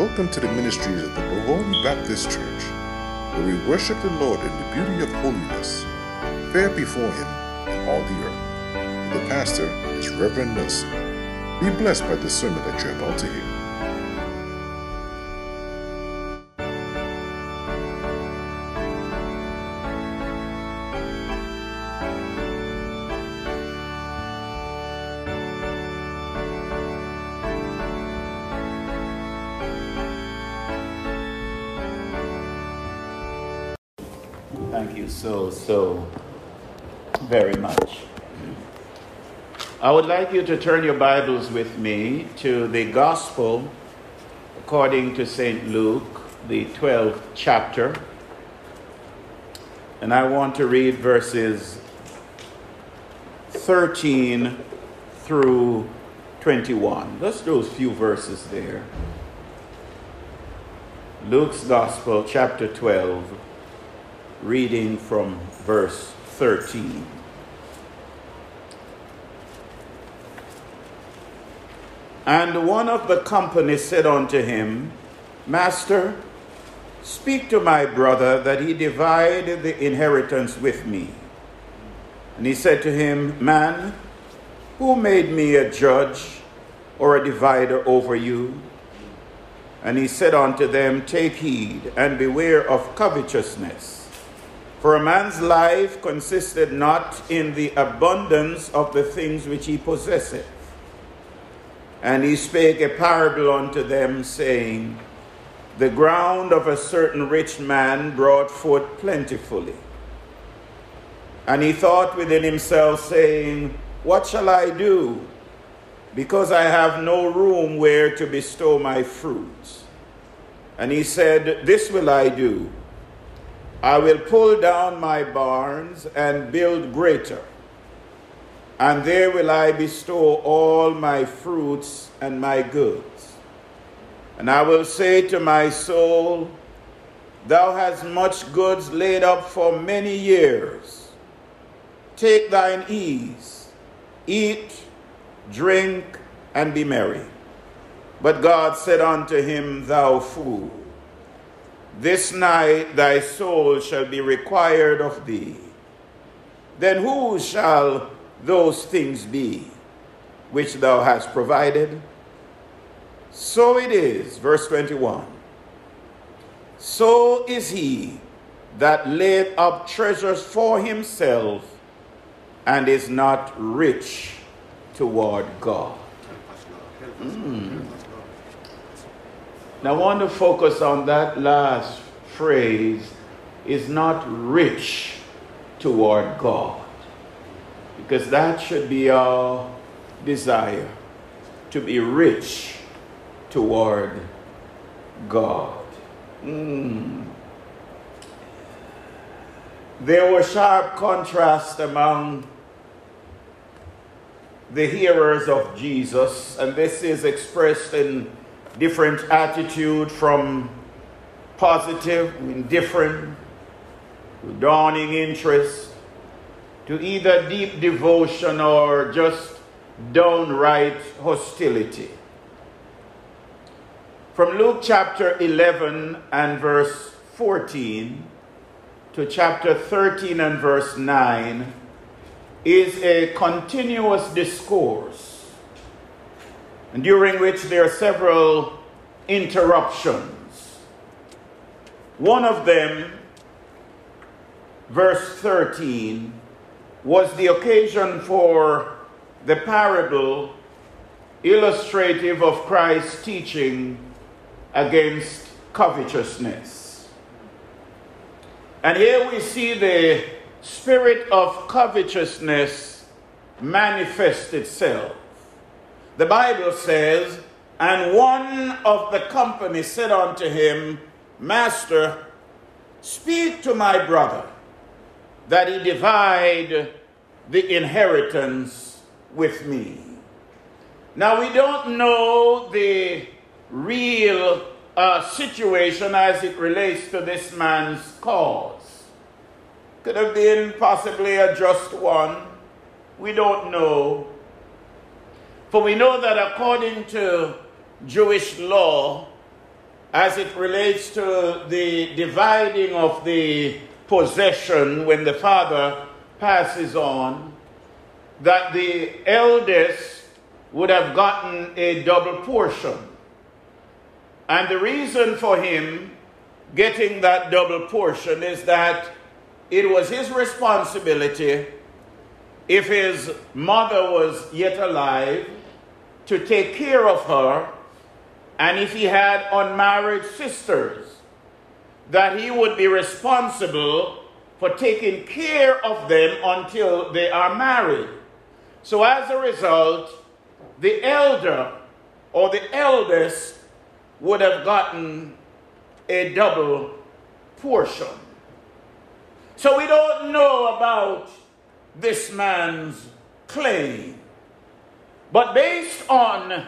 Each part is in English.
Welcome to the ministries of the Boholi Baptist Church, where we worship the Lord in the beauty of holiness, fair before Him in all the earth. The pastor is Reverend Nelson. Be blessed by the sermon that you're about to hear. So, very much. I would like you to turn your Bibles with me to the Gospel according to St. Luke, the 12th chapter. And I want to read verses 13 through 21. Just those few verses there. Luke's Gospel, chapter 12 reading from verse 13. And one of the company said unto him, Master, speak to my brother that he divide the inheritance with me. And he said to him, Man, who made me a judge or a divider over you? And he said unto them, Take heed and beware of covetousness. For a man's life consisted not in the abundance of the things which he possesseth. And he spake a parable unto them, saying, The ground of a certain rich man brought forth plentifully. And he thought within himself, saying, What shall I do? Because I have no room where to bestow my fruits. And he said, This will I do. I will pull down my barns and build greater, and there will I bestow all my fruits and my goods. And I will say to my soul, Thou hast much goods laid up for many years. Take thine ease, eat, drink, and be merry. But God said unto him, Thou fool, this night thy soul shall be required of thee. Then who shall those things be which thou hast provided? So it is, verse 21. So is he that laid up treasures for himself and is not rich toward God. Mm. Now, I want to focus on that last phrase is not rich toward God. Because that should be our desire to be rich toward God. Mm. There was sharp contrast among the hearers of Jesus, and this is expressed in different attitude from positive, indifferent, to dawning interest, to either deep devotion or just downright hostility. From Luke chapter 11 and verse 14 to chapter 13 and verse 9 is a continuous discourse during which there are several interruptions. One of them, verse 13, was the occasion for the parable illustrative of Christ's teaching against covetousness. And here we see the spirit of covetousness manifest itself. The Bible says, And one of the company said unto him, Master, speak to my brother that he divide the inheritance with me. Now, we don't know the real uh, situation as it relates to this man's cause. Could have been possibly a just one. We don't know. For we know that according to Jewish law, as it relates to the dividing of the possession when the father passes on, that the eldest would have gotten a double portion. And the reason for him getting that double portion is that it was his responsibility, if his mother was yet alive, to take care of her, and if he had unmarried sisters, that he would be responsible for taking care of them until they are married. So, as a result, the elder or the eldest would have gotten a double portion. So we don't know about this man's claim. But based on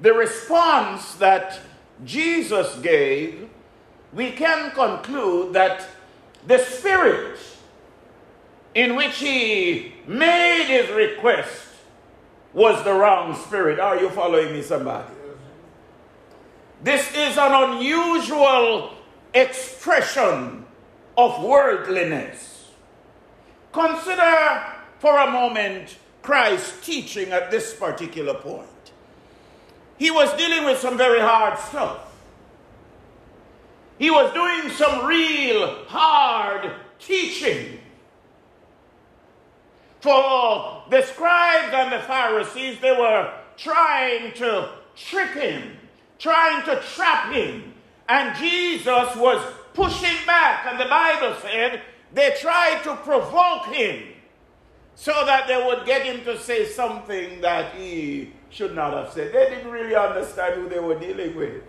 the response that Jesus gave, we can conclude that the spirit in which he made his request was the wrong spirit. Are you following me, somebody? This is an unusual expression of worldliness. Consider for a moment Christ's teaching at this particular point. He was dealing with some very hard stuff. He was doing some real hard teaching. For the scribes and the Pharisees, they were trying to trick him trying to trap him. And Jesus was pushing back. And the Bible said they tried to provoke him so that they would get him to say something that he should not have said. They didn't really understand who they were dealing with.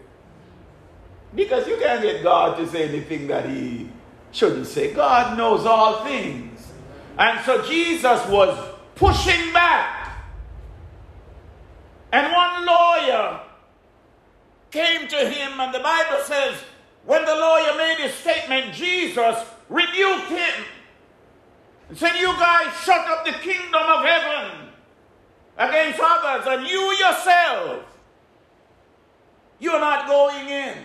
Because you can't get God to say anything that he shouldn't say. God knows all things. And so Jesus was pushing back. And one lawyer came to him, and the Bible says, when the lawyer made his statement, Jesus rebuked him and said, You guys shut up the kingdom of heaven against others, and you yourself, you're not going in.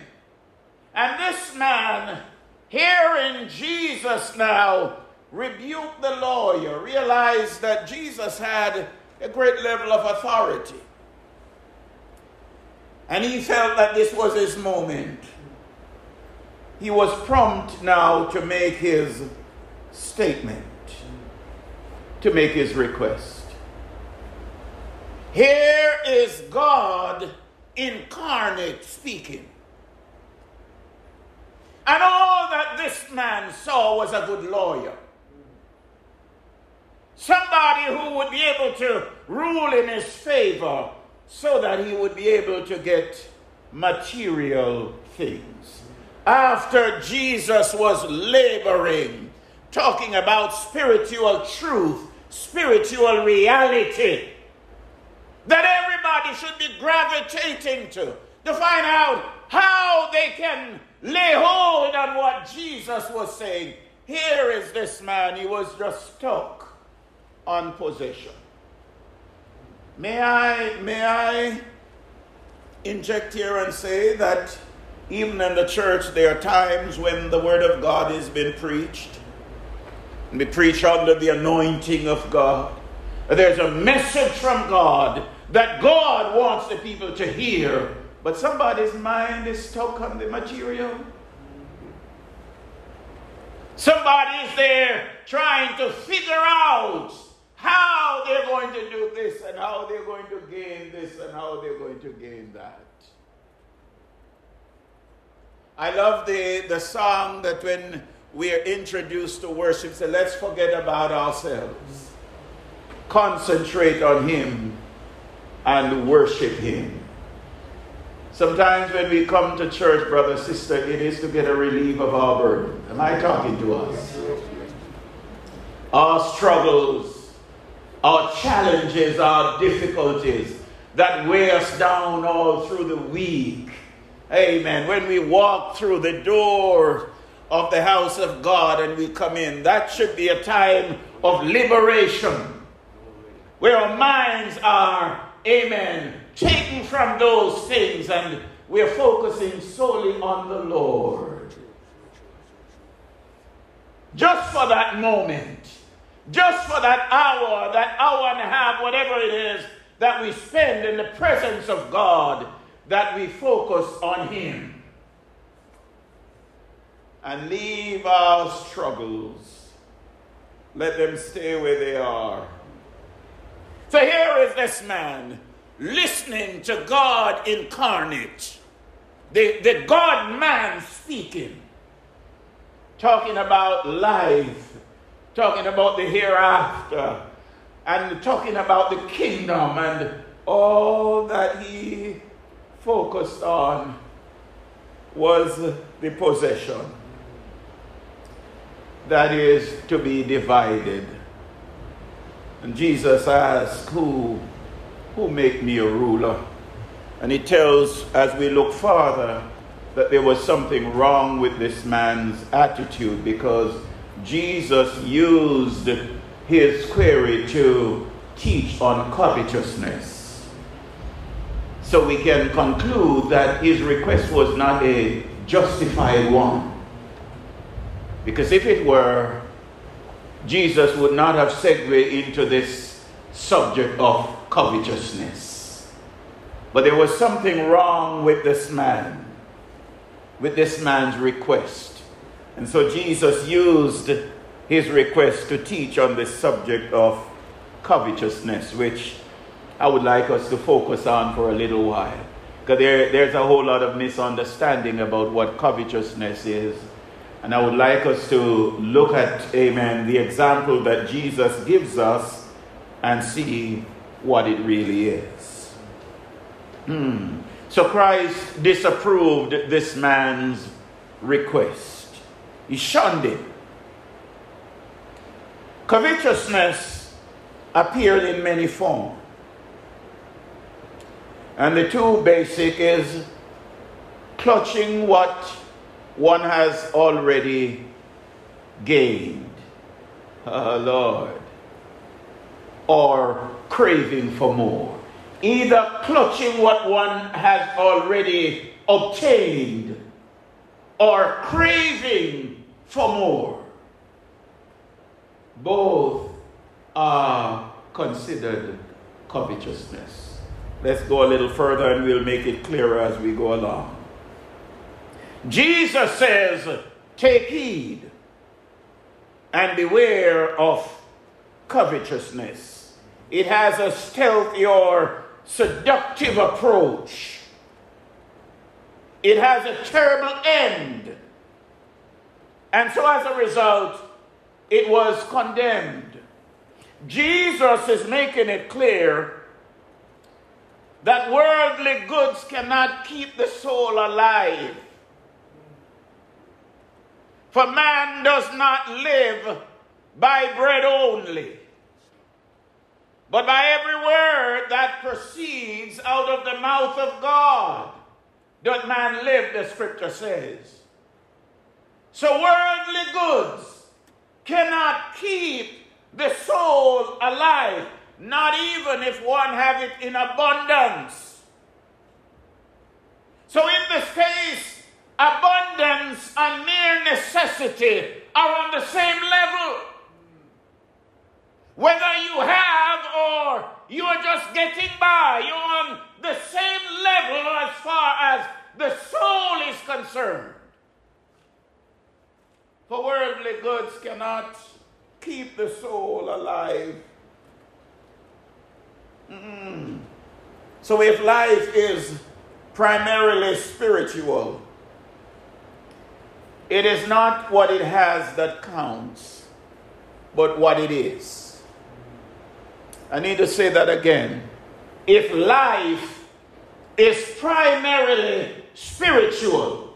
And this man, hearing Jesus now rebuke the lawyer, realized that Jesus had a great level of authority. And he felt that this was his moment. He was prompt now to make his statement, to make his request. Here is God incarnate speaking. And all that this man saw was a good lawyer. Somebody who would be able to rule in his favor so that he would be able to get material things. After Jesus was laboring, talking about spiritual truth, spiritual reality, that everybody should be gravitating to, to find out how they can lay hold on what Jesus was saying. Here is this man, he was just stuck on possession. May I, may I inject here and say that even in the church, there are times when the Word of God is being preached, and be preached under the anointing of God. There's a message from God that God wants the people to hear, but somebody's mind is stuck on the material. Somebody's there trying to figure out how they're going to do this and how they're going to gain this and how they're going to gain that. I love the, the song that when we're introduced to worship, say, let's forget about ourselves. Concentrate on Him and worship Him. Sometimes when we come to church, brother, sister, it is to get a relief of our burden. Am I talking to us? Our struggles, our challenges, our difficulties that weigh us down all through the week. Amen. When we walk through the door of the house of God and we come in, that should be a time of liberation where our minds are, amen, taken from those things and we're focusing solely on the Lord. Just for that moment, just for that hour, that hour and a half, whatever it is that we spend in the presence of God, that we focus on Him and leave our struggles. Let them stay where they are. So here is this man listening to God incarnate, the, the God man speaking, talking about life, talking about the hereafter, and talking about the kingdom and all that he focused on was the possession that is to be divided. And Jesus asked, Who who make me a ruler? And he tells, as we look farther, that there was something wrong with this man's attitude because Jesus used his query to teach on covetousness. So we can conclude that his request was not a justified one. Because if it were, Jesus would not have segued into this subject of covetousness. But there was something wrong with this man, with this man's request. And so Jesus used his request to teach on this subject of covetousness, which I would like us to focus on for a little while. Because there, there's a whole lot of misunderstanding about what covetousness is. And I would like us to look at, amen, the example that Jesus gives us and see what it really is. Hmm. So Christ disapproved this man's request. He shunned it. Covetousness appeared in many forms. And the two basic is clutching what one has already gained. Oh, Lord or craving for more. Either clutching what one has already obtained or craving for more. Both are considered covetousness. Let's go a little further and we'll make it clearer as we go along. Jesus says, Take heed and beware of covetousness. It has a stealthy or seductive approach. It has a terrible end. And so, as a result, it was condemned. Jesus is making it clear that worldly goods cannot keep the soul alive. For man does not live by bread only but by every word that proceeds out of the mouth of God doth man live, the scripture says. So worldly goods cannot keep the soul alive, not even if one have it in abundance. So in this case, abundance and mere necessity are on the same level. Whether you have or you're just getting by, you're on the same level as far as the soul is concerned. For worldly goods cannot keep the soul alive. Mm-mm. So if life is primarily spiritual, it is not what it has that counts, but what it is. I need to say that again. If life is primarily spiritual,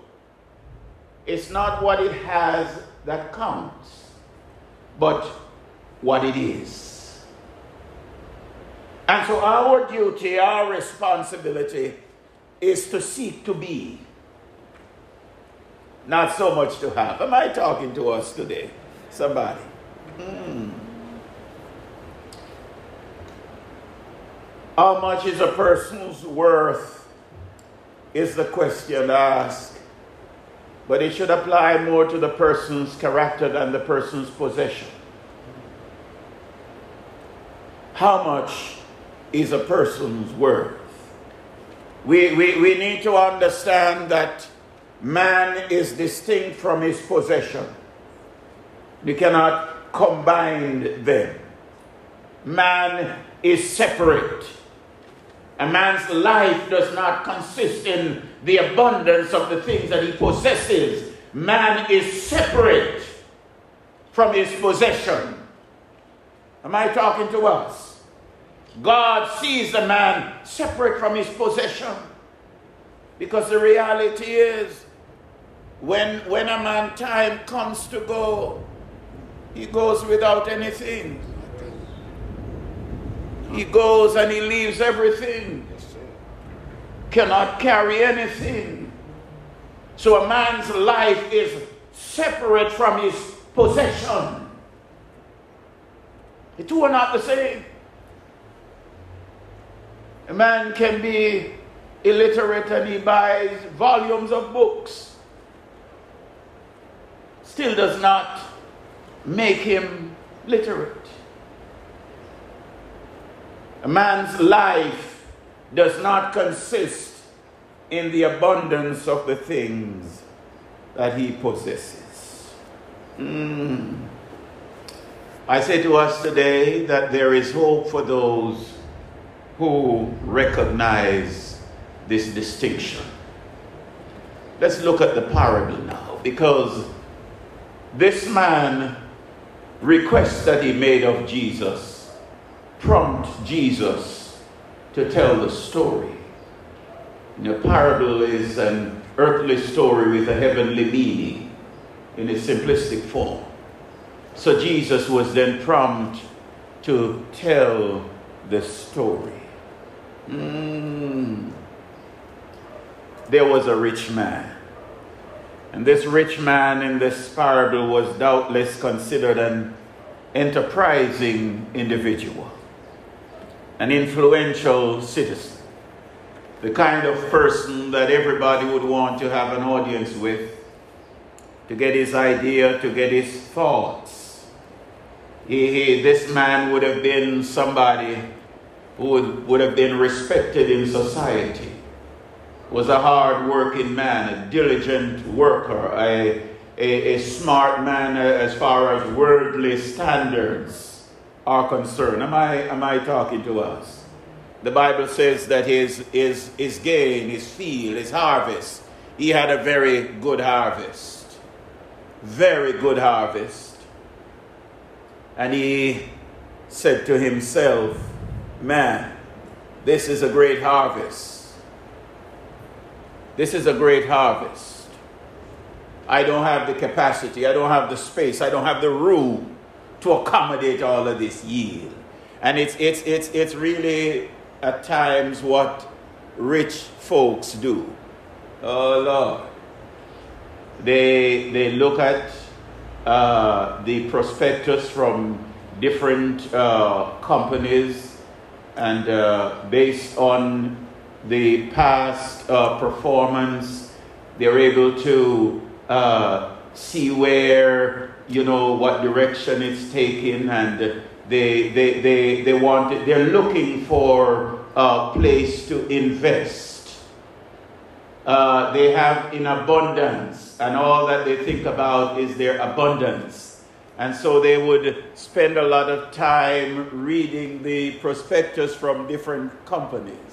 it's not what it has that counts, but what it is. And so our duty, our responsibility is to seek to be, not so much to have. Am I talking to us today? Somebody. Mm. How much is a person's worth is the question asked, but it should apply more to the person's character than the person's possession. How much is a person's worth? We, we, we need to understand that man is distinct from his possession. You cannot combine them. Man is separate. A man's life does not consist in the abundance of the things that he possesses. Man is separate from his possession. Am I talking to us? God sees the man separate from his possession. Because the reality is, when, when a man time comes to go, he goes without anything. He goes and he leaves everything. Cannot carry anything. So a man's life is separate from his possession. The two are not the same. A man can be illiterate and he buys volumes of books. Still does not make him literate. A man's life does not consist in the abundance of the things that he possesses. Mm. I say to us today that there is hope for those who recognize this distinction. Let's look at the parable now because this man request that he made of Jesus prompt Jesus to tell the story. The parable is an earthly story with a heavenly meaning in its simplistic form. So Jesus was then prompt to tell the story. Mm. There was a rich man. And this rich man in this parable was doubtless considered an enterprising individual an influential citizen, the kind of person that everybody would want to have an audience with, to get his idea, to get his thoughts. He, he, this man would have been somebody who would, would have been respected in society, was a hard working man, a diligent worker, a, a, a smart man as far as worldly standards are concerned. Am I, am I talking to us? The Bible says that his, his, his gain, his field, his harvest, he had a very good harvest. Very good harvest. And he said to himself, Man, this is a great harvest. This is a great harvest. I don't have the capacity, I don't have the space, I don't have the room to accommodate all of this yield. And it's, it's, it's, it's really at times what rich folks do. Oh Lord. They, they look at uh, the prospectus from different uh, companies and uh, based on the past uh, performance, they're able to uh, see where you know, what direction it's taking and they, they, they, they want it, they're looking for a place to invest. Uh, they have in abundance, and all that they think about is their abundance. And so they would spend a lot of time reading the prospectus from different companies.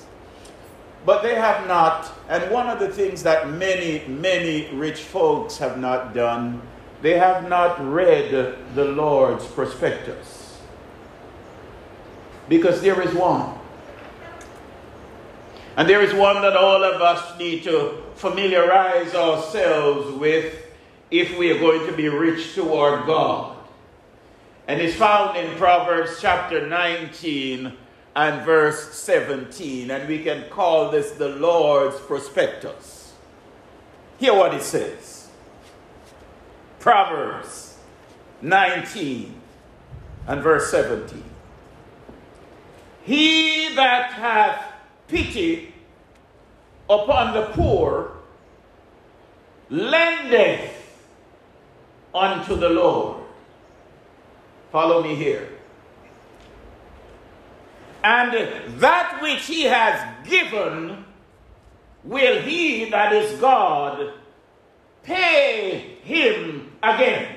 But they have not, and one of the things that many, many rich folks have not done they have not read the Lord's prospectus. Because there is one. And there is one that all of us need to familiarize ourselves with if we are going to be rich toward God. And it's found in Proverbs chapter 19 and verse 17. And we can call this the Lord's prospectus. Hear what it says. Proverbs 19 and verse 17. He that hath pity upon the poor lendeth unto the Lord. Follow me here. And that which he has given will he, that is God, pay him again.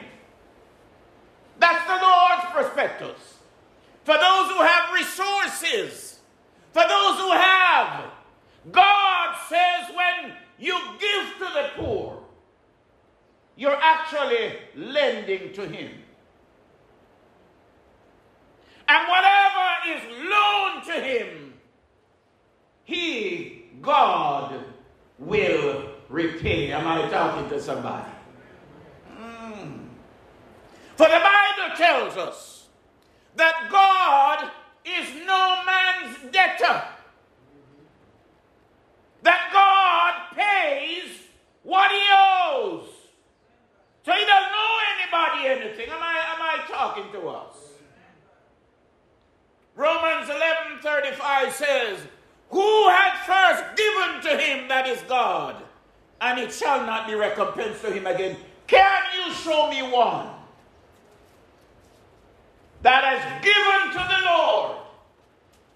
That's the Lord's prospectus. For those who have resources, for those who have, God says when you give to the poor, you're actually lending to him. And whatever is loaned to him, he, God, will repay. Am I talking to somebody? Mm. For the Bible tells us that God is no man's debtor. That God pays what he owes. So he doesn't owe anybody anything. Am I, am I talking to us? Romans 11:35 says, Who had first given to him that is God, and it shall not be recompensed to him again. Can you show me one that has given to the Lord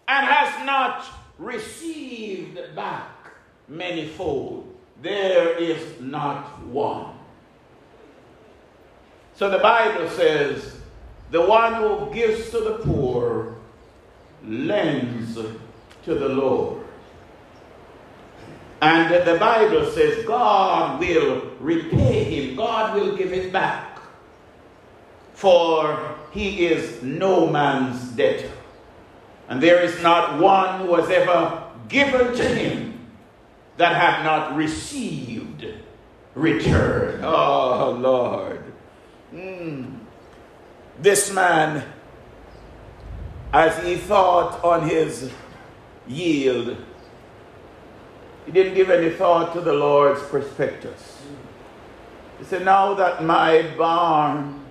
and has not received back manyfold? There is not one. So the Bible says, the one who gives to the poor lends to the Lord. And the Bible says God will repay him, God will give it back. For he is no man's debtor. And there is not one who has ever given to him that have not received return. Oh, Lord. Mm. This man, as he thought on his yield, he didn't give any thought to the Lord's prospectus. He said, Now that my barn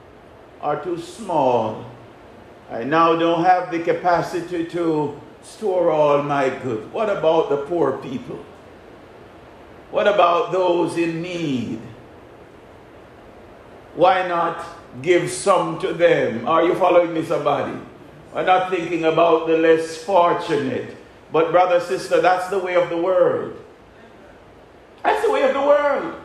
are too small, I now don't have the capacity to store all my goods. What about the poor people? What about those in need? Why not give some to them? Are you following me, somebody? I'm not thinking about the less fortunate. But, brother, sister, that's the way of the world. That's the way of the world.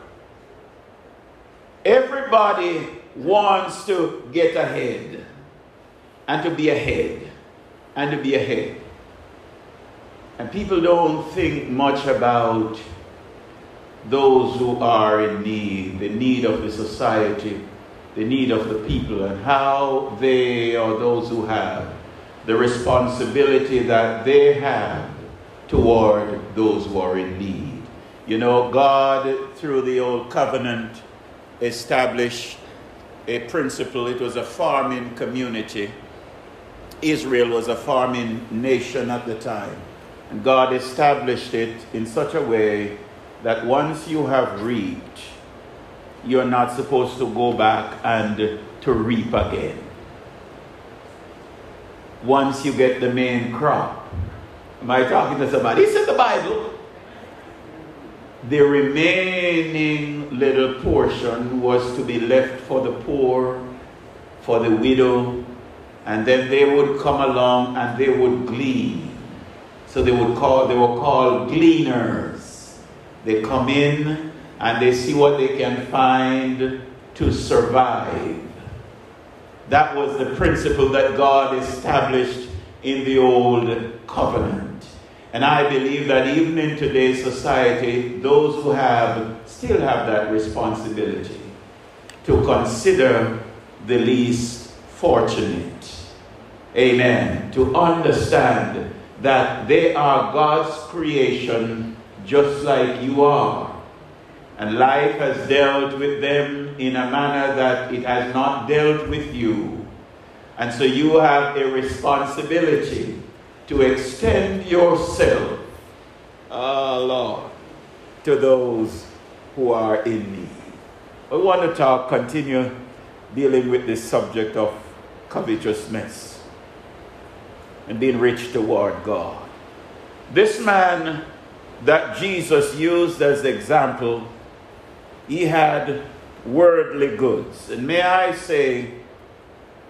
Everybody wants to get ahead and to be ahead and to be ahead. And people don't think much about those who are in need, the need of the society, the need of the people, and how they or those who have the responsibility that they have toward those who are in need. You know, God, through the old covenant, established a principle. It was a farming community. Israel was a farming nation at the time. And God established it in such a way that once you have reaped, you're not supposed to go back and to reap again. Once you get the main crop. Am I talking to somebody? It's in the Bible. The remaining little portion was to be left for the poor, for the widow, and then they would come along and they would glean. So they would call they were called gleaners they come in and they see what they can find to survive. That was the principle that God established in the old covenant. And I believe that even in today's society, those who have still have that responsibility to consider the least fortunate. Amen. To understand that they are God's creation just like you are. And life has dealt with them in a manner that it has not dealt with you. And so you have a responsibility to extend yourself, oh Lord, to those who are in need. We want to talk, continue dealing with this subject of covetousness and being rich toward God. This man that Jesus used as example, he had worldly goods. And may I say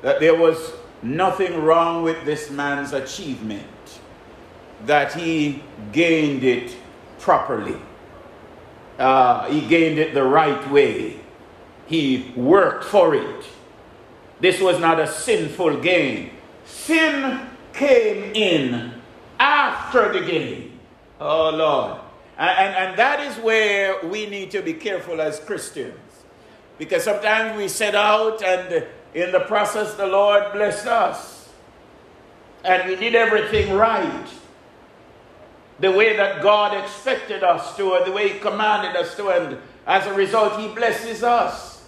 that there was nothing wrong with this man's achievement, that he gained it properly. Uh, he gained it the right way. He worked for it. This was not a sinful gain. Sin came in after the gain. Oh, Lord. And, and, and that is where we need to be careful as Christians. Because sometimes we set out and in the process the Lord blessed us. And we did everything right. The way that God expected us to, or the way He commanded us to, and as a result, He blesses us.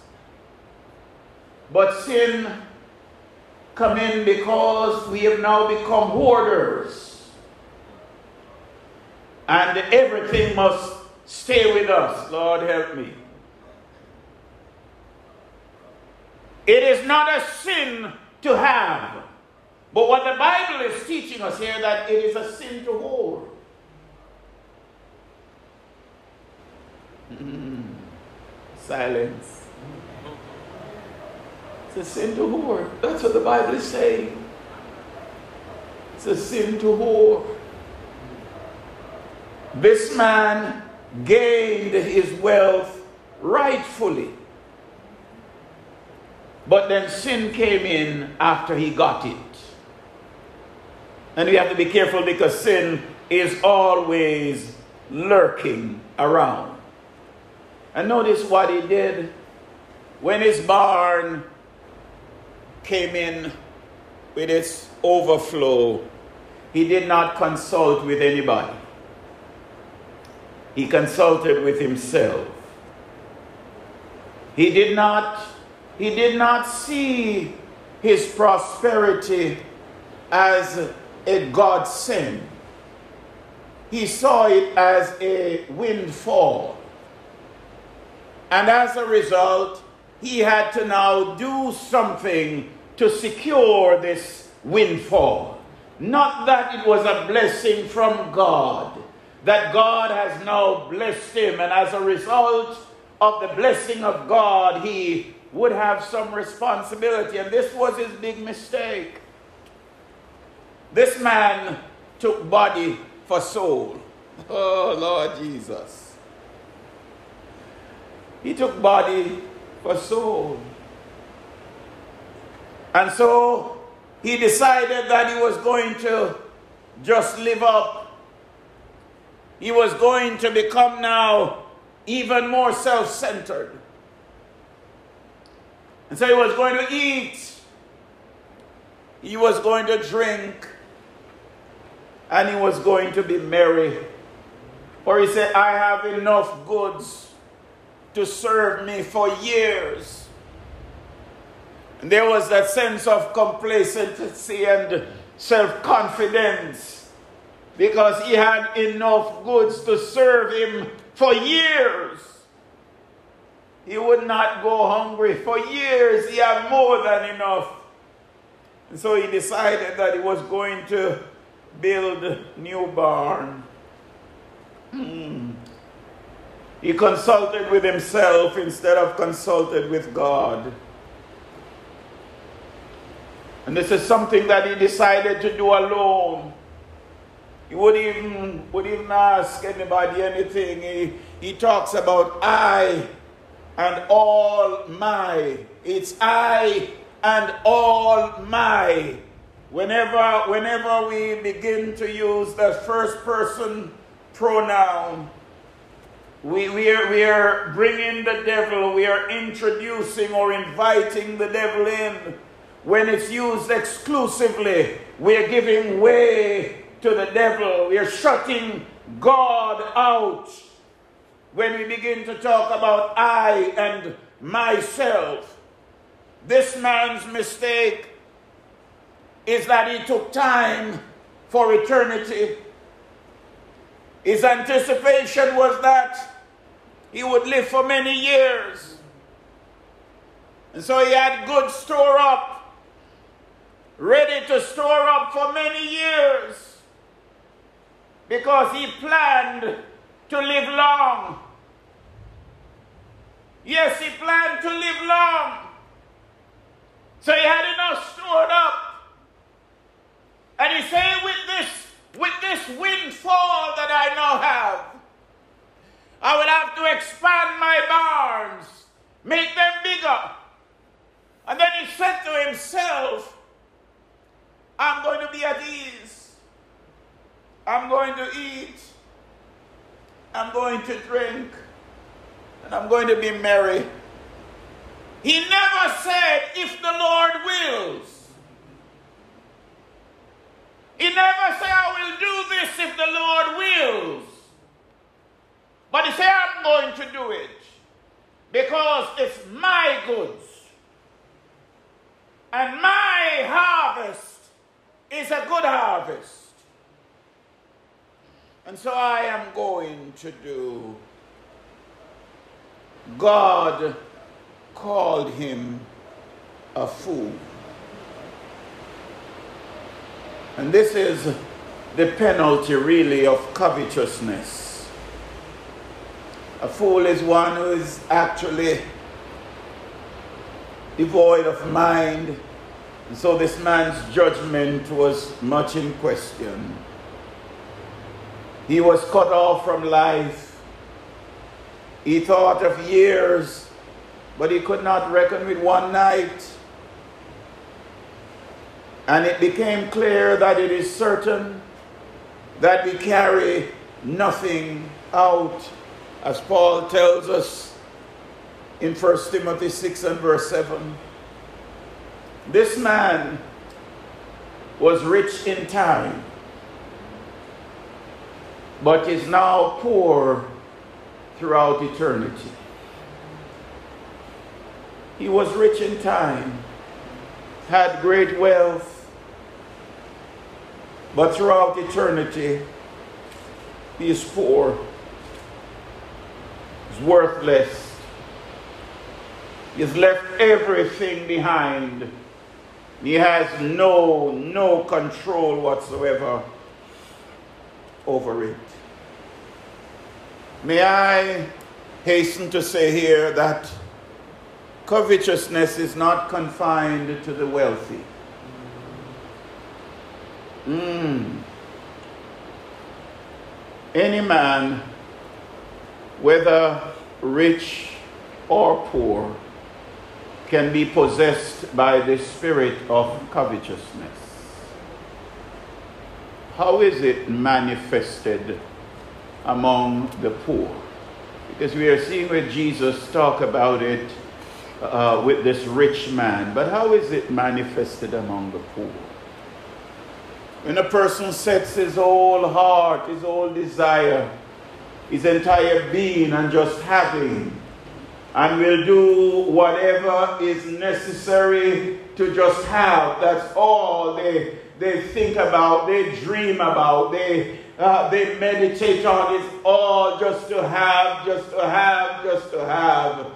But sin come in because we have now become hoarders. And everything must stay with us. Lord, help me. It is not a sin to have. But what the Bible is teaching us here that it is a sin to hoard. Mm. Silence. It's a sin to hoard. That's what the Bible is saying. It's a sin to hoard. This man gained his wealth rightfully. But then sin came in after he got it. And we have to be careful because sin is always lurking around. And notice what he did when his barn came in with its overflow, he did not consult with anybody. He consulted with himself. He did not he did not see his prosperity as a godsend. He saw it as a windfall. And as a result, he had to now do something to secure this windfall. Not that it was a blessing from God, that God has now blessed him, and as a result of the blessing of God, he would have some responsibility. And this was his big mistake. This man took body for soul. Oh, Lord Jesus. He took body for soul. And so he decided that he was going to just live up. He was going to become now even more self centered. And so he was going to eat, he was going to drink, and he was going to be merry. For he said, I have enough goods to serve me for years. And there was that sense of complacency and self confidence because he had enough goods to serve him for years. He would not go hungry for years. He had more than enough. And so he decided that he was going to build a new barn. Hmm. He consulted with himself instead of consulted with God. And this is something that he decided to do alone. He would even would even ask anybody anything. He, he talks about I and all my. It's I and all my. Whenever, whenever we begin to use the first person pronoun, we, we, are, we are bringing the devil, we are introducing or inviting the devil in. When it's used exclusively, we are giving way to the devil. We are shutting God out when we begin to talk about I and myself. This man's mistake is that he took time for eternity. His anticipation was that he would live for many years. And so he had good store up, ready to store up for many years because he planned to live long. Yes, he planned to live long. So he had enough stored up. And he said, with this, with this windfall that I now have, I will have to expand my barns, make them bigger. And then he said to himself, I'm going to be at ease. I'm going to eat. I'm going to drink. And I'm going to be merry. He never said, if the Lord wills. He never said, I will do this if the Lord wills. But he said, I'm going to do it because it's my goods. And my harvest is a good harvest. And so I am going to do. God called him a fool. And this is the penalty, really, of covetousness. A fool is one who is actually devoid of mind. And so this man's judgment was much in question. He was cut off from life. He thought of years, but he could not reckon with one night. And it became clear that it is certain that we carry nothing out, as Paul tells us in 1 Timothy 6 and verse 7. This man was rich in time, but is now poor throughout eternity. He was rich in time, had great wealth, but throughout eternity, he is poor, is worthless. He has left everything behind. He has no, no control whatsoever over it. May I hasten to say here that covetousness is not confined to the wealthy. Mm. Any man, whether rich or poor, can be possessed by the spirit of covetousness. How is it manifested among the poor? Because we are seeing where Jesus talk about it uh, with this rich man, but how is it manifested among the poor? When a person sets his whole heart, his whole desire, his entire being and just having, and will do whatever is necessary to just have. That's all they, they think about, they dream about, they, uh, they meditate on is all just to have, just to have, just to have.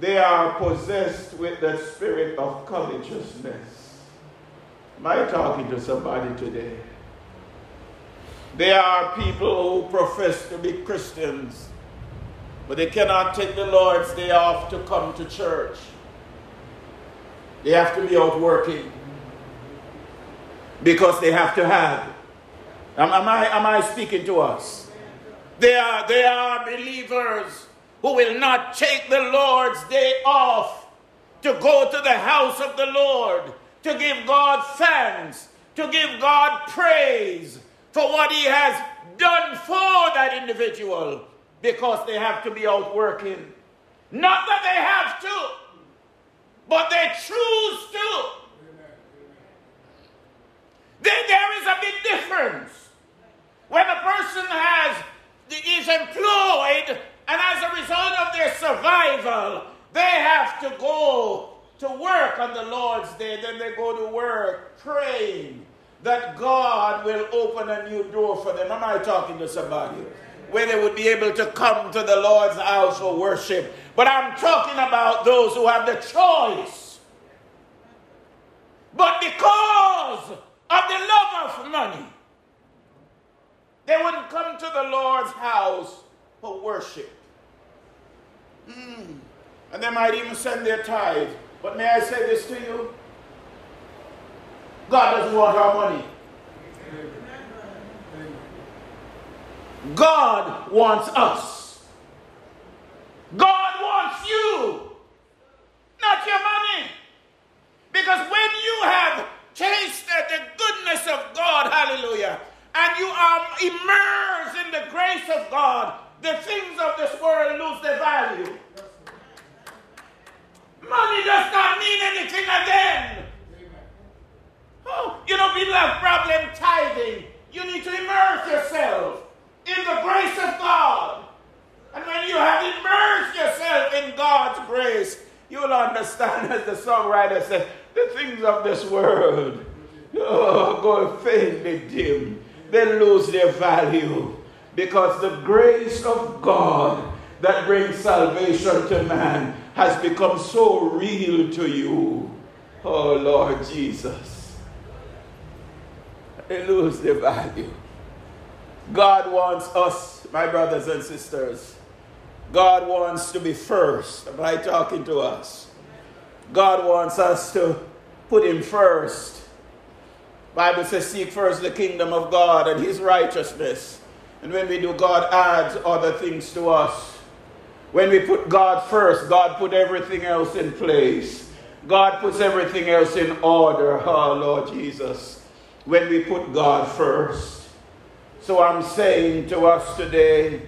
They are possessed with the spirit of covetousness. Am I talking to somebody today? There are people who profess to be Christians, but they cannot take the Lord's day off to come to church. They have to be out working because they have to have. Am, am, I, am I speaking to us? They are, there are believers who will not take the Lord's day off to go to the house of the Lord to give God thanks, to give God praise for what He has done for that individual because they have to be out working. Not that they have to, but they choose to. Then there is a big difference. When a person has is employed and as a result of their survival, they have to go to work on the Lord's day, then they go to work praying that God will open a new door for them. Am I talking to somebody? Where they would be able to come to the Lord's house for worship. But I'm talking about those who have the choice. But because of the love of money, they wouldn't come to the Lord's house for worship. Mm. And they might even send their tithe. But may I say this to you? God doesn't want our money. God wants us. God wants you, not your money. Because when you have tasted the goodness of God, hallelujah, and you are immersed in the grace of God, the things of this world lose their value. Money does not mean anything again. Oh, you know, people have problem tithing. You need to immerse yourself in the grace of God. And when you have immersed yourself in God's grace, you'll understand, as the songwriter said, the things of this world oh, go faintly dim. They lose their value because the grace of God that brings salvation to man has become so real to you. Oh, Lord Jesus. They lose their value. God wants us, my brothers and sisters. God wants to be first. by talking to us? God wants us to put Him first. Bible says, seek first the kingdom of God and His righteousness. And when we do, God adds other things to us. When we put God first, God put everything else in place. God puts everything else in order. Oh, Lord Jesus. When we put God first. So I'm saying to us today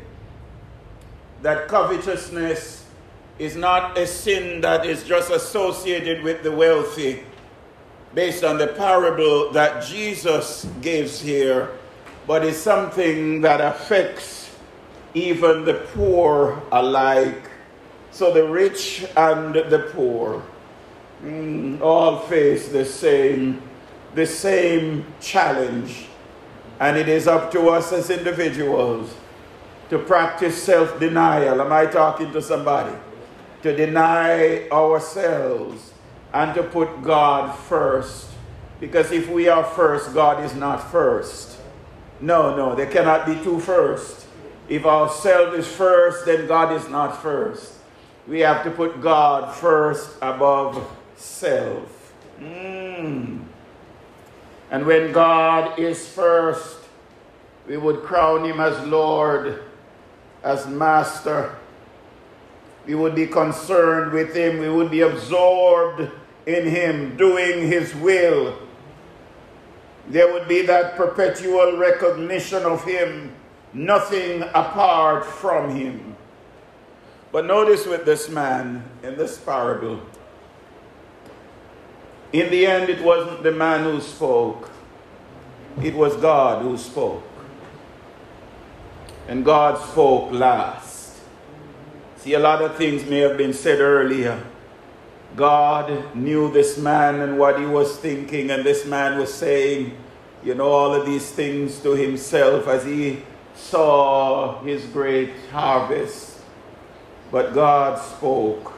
that covetousness is not a sin that is just associated with the wealthy based on the parable that Jesus gives here, but is something that affects even the poor alike. So the rich and the poor mm, all face the same, the same challenge. And it is up to us as individuals to practice self denial. Am I talking to somebody? To deny ourselves and to put God first. Because if we are first, God is not first. No, no, there cannot be two first. If our self is first, then God is not first. We have to put God first above self. Mm. And when God is first, we would crown him as Lord, as Master. We would be concerned with him. We would be absorbed in him, doing his will. There would be that perpetual recognition of him nothing apart from him. But notice with this man in this parable, in the end, it wasn't the man who spoke, it was God who spoke. And God spoke last. See, a lot of things may have been said earlier. God knew this man and what he was thinking, and this man was saying, you know, all of these things to himself as he saw his great harvest. But God spoke.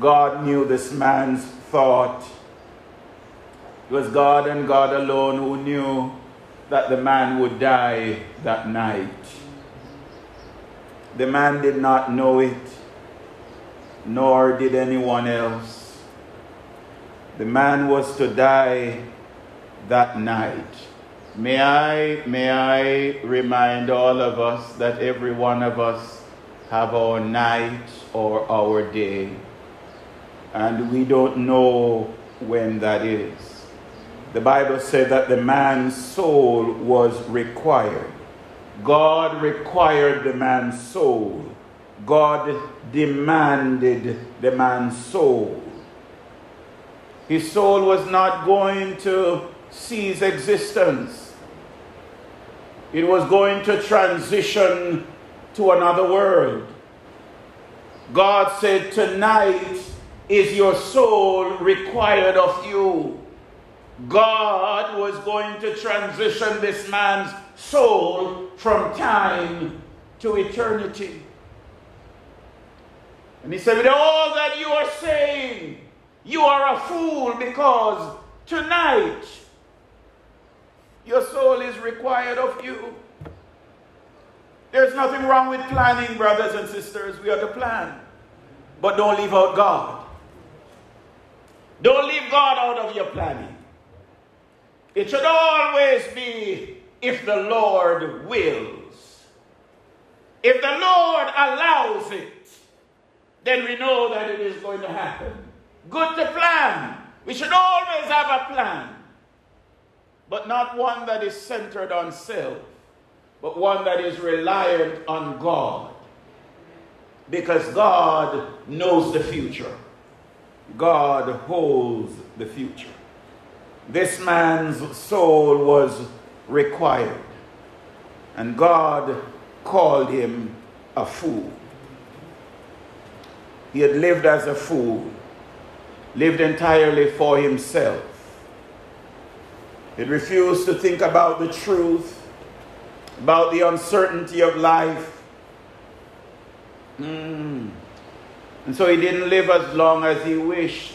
God knew this man's thought. It was God and God alone who knew that the man would die that night. The man did not know it, nor did anyone else. The man was to die that night. May I, may I remind all of us that every one of us have our night or our day, and we don't know when that is. The Bible said that the man's soul was required. God required the man's soul. God demanded the man's soul. His soul was not going to cease existence it was going to transition to another world. God said, Tonight is your soul required of you. God was going to transition this man's soul from time to eternity. And he said, With all that you are saying, you are a fool because tonight your soul is required of you. There's nothing wrong with planning, brothers and sisters. We are to plan. But don't leave out God. Don't leave God out of your planning. It should always be if the Lord wills. If the Lord allows it, then we know that it is going to happen. Good to plan. We should always have a plan, but not one that is centered on self, but one that is reliant on God. Because God knows the future, God holds the future. This man's soul was required, and God called him a fool. He had lived as a fool, lived entirely for himself. He refused to think about the truth, about the uncertainty of life. Mm. And so he didn't live as long as he wished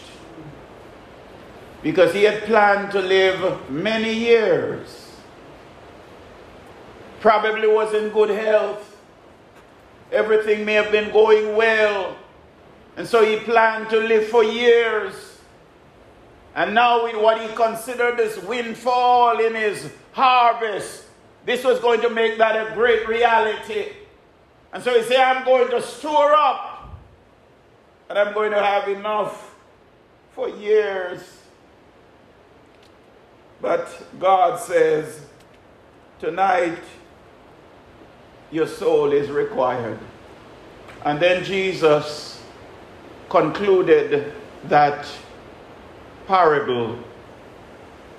because he had planned to live many years. Probably was in good health. Everything may have been going well. And so he planned to live for years. And now, with what he considered this windfall in his harvest, this was going to make that a great reality. And so he said, I'm going to store up, and I'm going to have enough for years. But God says, tonight, your soul is required. And then Jesus concluded that parable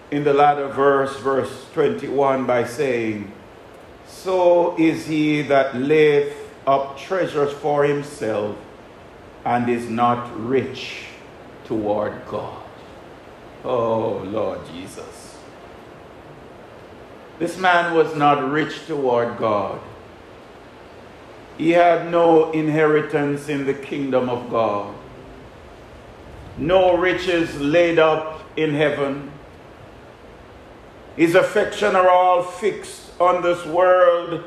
in the latter verse, verse 21, by saying, So is he that layeth up treasures for himself and is not rich toward God. Oh, Lord Jesus. This man was not rich toward God. He had no inheritance in the kingdom of God no riches laid up in heaven. His affection are all fixed on this world,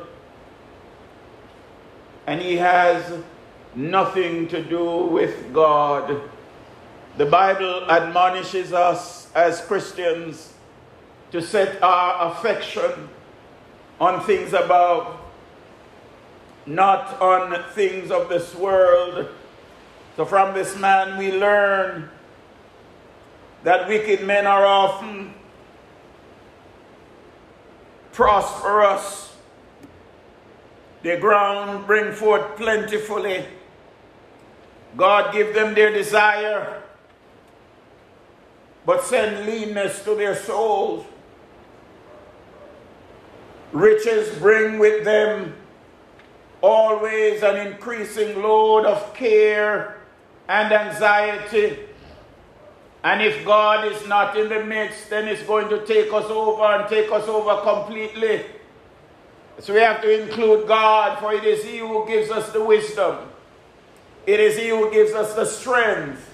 and he has nothing to do with God. The Bible admonishes us as Christians to set our affection on things above, not on things of this world so from this man we learn that wicked men are often prosperous. Their ground bring forth plentifully. God give them their desire, but send leanness to their souls. Riches bring with them always an increasing load of care and anxiety. And if God is not in the midst, then it's going to take us over and take us over completely. So we have to include God, for it is He who gives us the wisdom. It is He who gives us the strength.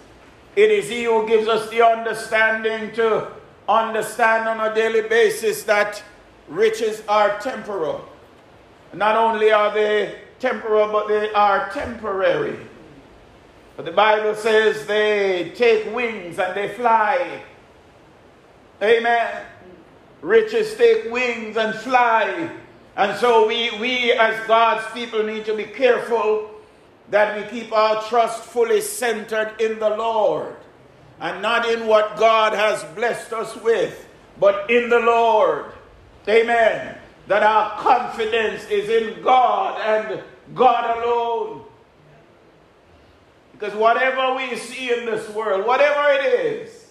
It is He who gives us the understanding to understand on a daily basis that riches are temporal. Not only are they temporal, but they are temporary. But the Bible says they take wings and they fly. Amen. Riches take wings and fly. And so we, we as God's people need to be careful that we keep our trust fully centered in the Lord and not in what God has blessed us with, but in the Lord. Amen. That our confidence is in God and God alone. Because whatever we see in this world, whatever it is,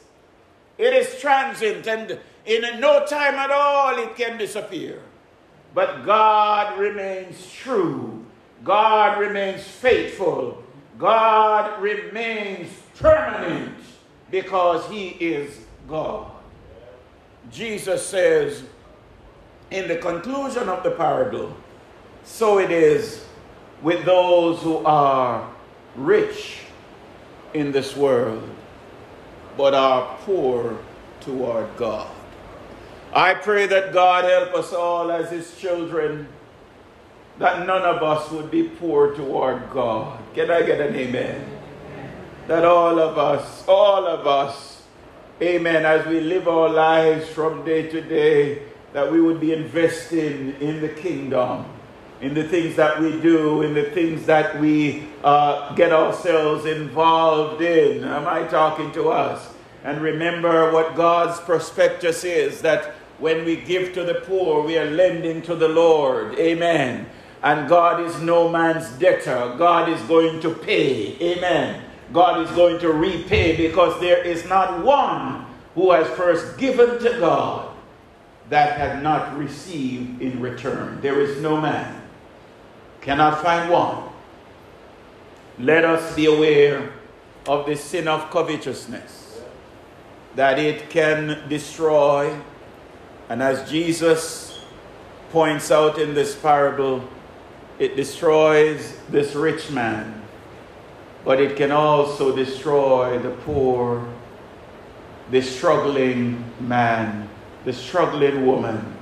it is transient and in no time at all it can disappear. But God remains true. God remains faithful. God remains permanent because He is God. Jesus says in the conclusion of the parable, so it is with those who are rich in this world, but are poor toward God. I pray that God help us all as His children that none of us would be poor toward God. Can I get an amen? That all of us, all of us, amen, as we live our lives from day to day, that we would be investing in the kingdom, in the things that we do, in the things that we uh, get ourselves involved in. Am I talking to us? And remember what God's prospectus is that when we give to the poor, we are lending to the Lord. Amen. And God is no man's debtor. God is going to pay. Amen. God is going to repay because there is not one who has first given to God that have not received in return. There is no man. Cannot find one. Let us be aware of the sin of covetousness, that it can destroy. And as Jesus points out in this parable, it destroys this rich man, but it can also destroy the poor, the struggling man the struggling woman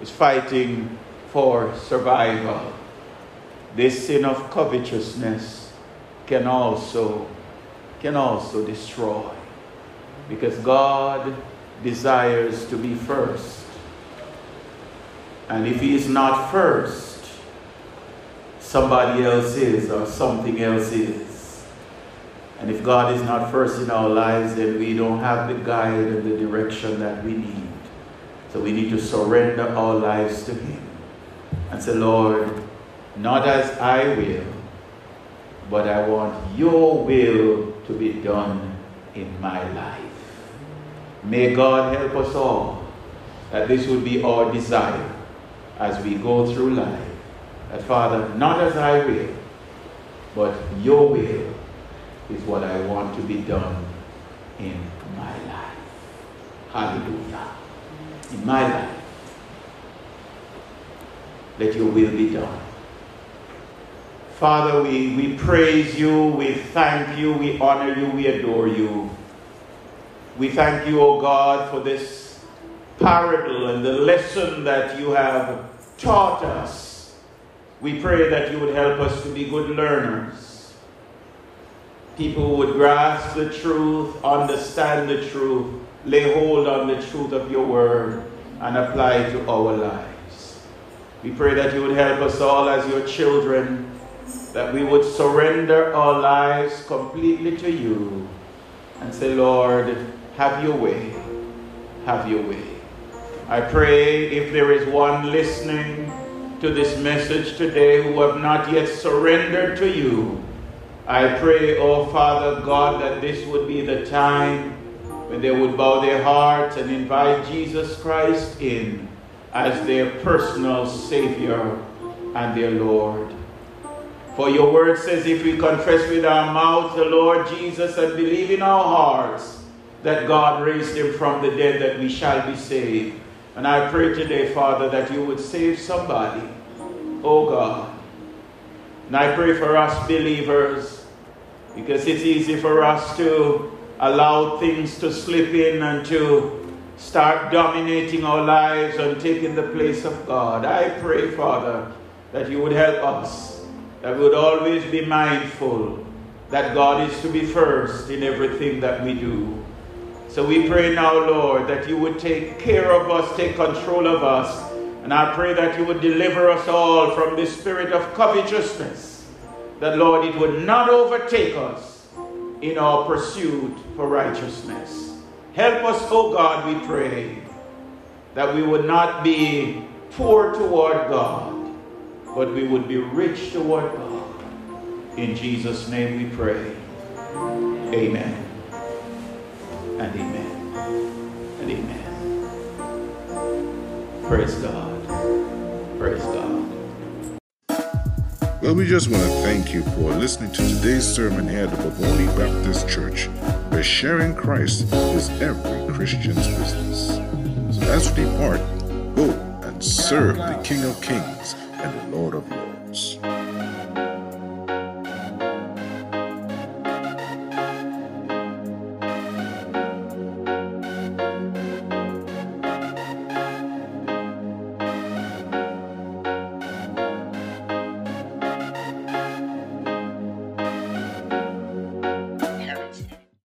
is fighting for survival. This sin of covetousness can also can also destroy because God desires to be first. And if he is not first, somebody else is or something else is. And if God is not first in our lives, then we don't have the guide and the direction that we need. So we need to surrender our lives to Him and say, Lord, not as I will, but I want your will to be done in my life. May God help us all that this would be our desire as we go through life. That Father, not as I will, but your will is what I want to be done in my life. Hallelujah in my life. Let your will be done. Father, we, we praise you, we thank you, we honor you, we adore you. We thank you, O God, for this parable and the lesson that you have taught us. We pray that you would help us to be good learners. People would grasp the truth, understand the truth, lay hold on the truth of your word and apply it to our lives. We pray that you would help us all as your children, that we would surrender our lives completely to you and say, Lord, have your way. Have your way. I pray if there is one listening to this message today who have not yet surrendered to you, I pray, oh Father God, that this would be the time when they would bow their hearts and invite Jesus Christ in as their personal Savior and their Lord. For your word says, if we confess with our mouths the Lord Jesus and believe in our hearts that God raised him from the dead, that we shall be saved. And I pray today, Father, that you would save somebody. Oh God. And I pray for us believers, because it's easy for us to allow things to slip in and to start dominating our lives and taking the place of God. I pray, Father, that you would help us, that we would always be mindful that God is to be first in everything that we do. So we pray now, Lord, that you would take care of us, take control of us. And I pray that you would deliver us all from the spirit of covetousness, that, Lord, it would not overtake us in our pursuit for righteousness. Help us, O God, we pray, that we would not be poor toward God, but we would be rich toward God. In Jesus' name we pray. Amen. And amen. And amen. Praise God. Praise God. Well, we just want to thank you for listening to today's sermon here at the Boboni Baptist Church, where sharing Christ is every Christian's business. So as we depart, go and serve the King of Kings and the Lord of Lords.